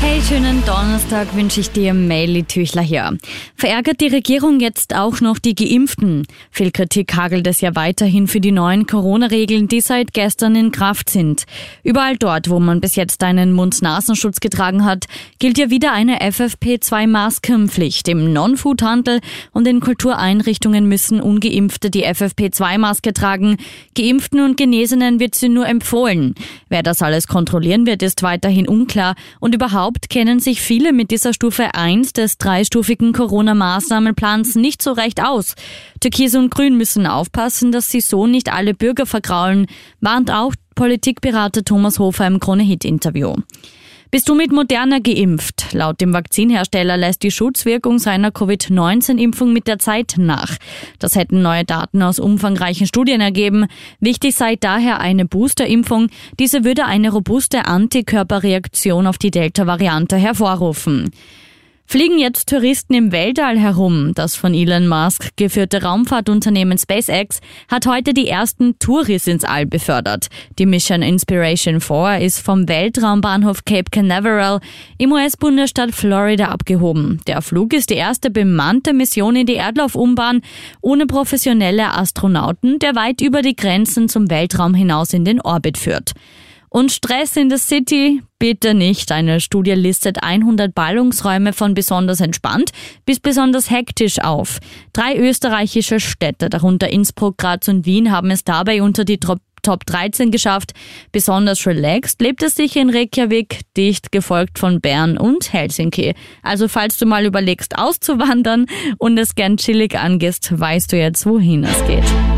Hey, schönen Donnerstag wünsche ich dir, Meili Tüchler hier. Verärgert die Regierung jetzt auch noch die Geimpften? Viel Kritik hagelt es ja weiterhin für die neuen Corona-Regeln, die seit gestern in Kraft sind. Überall dort, wo man bis jetzt einen Mund-Nasenschutz getragen hat, gilt ja wieder eine FFP2-Maskenpflicht. Im Non-Food-Handel und in Kultureinrichtungen müssen Ungeimpfte die FFP2-Maske tragen. Geimpften und Genesenen wird sie nur empfohlen. Wer das alles kontrollieren wird, ist weiterhin unklar und überhaupt Überhaupt kennen sich viele mit dieser Stufe 1 des dreistufigen Corona-Maßnahmenplans nicht so recht aus. Türkis und Grün müssen aufpassen, dass sie so nicht alle Bürger vergraulen, warnt auch Politikberater Thomas Hofer im Krone-Hit-Interview. Bist du mit Moderna geimpft? Laut dem Vakzinhersteller lässt die Schutzwirkung seiner Covid-19-Impfung mit der Zeit nach. Das hätten neue Daten aus umfangreichen Studien ergeben. Wichtig sei daher eine Boosterimpfung. Diese würde eine robuste Antikörperreaktion auf die Delta-Variante hervorrufen. Fliegen jetzt Touristen im Weltall herum? Das von Elon Musk geführte Raumfahrtunternehmen SpaceX hat heute die ersten Touris ins All befördert. Die Mission Inspiration 4 ist vom Weltraumbahnhof Cape Canaveral im US-Bundesstaat Florida abgehoben. Der Flug ist die erste bemannte Mission in die Erdlaufumbahn ohne professionelle Astronauten, der weit über die Grenzen zum Weltraum hinaus in den Orbit führt. Und Stress in der City? Bitte nicht. Eine Studie listet 100 Ballungsräume von besonders entspannt bis besonders hektisch auf. Drei österreichische Städte, darunter Innsbruck, Graz und Wien, haben es dabei unter die Top Top 13 geschafft. Besonders relaxed lebt es sich in Reykjavik, dicht gefolgt von Bern und Helsinki. Also falls du mal überlegst auszuwandern und es gern chillig angehst, weißt du jetzt, wohin es geht.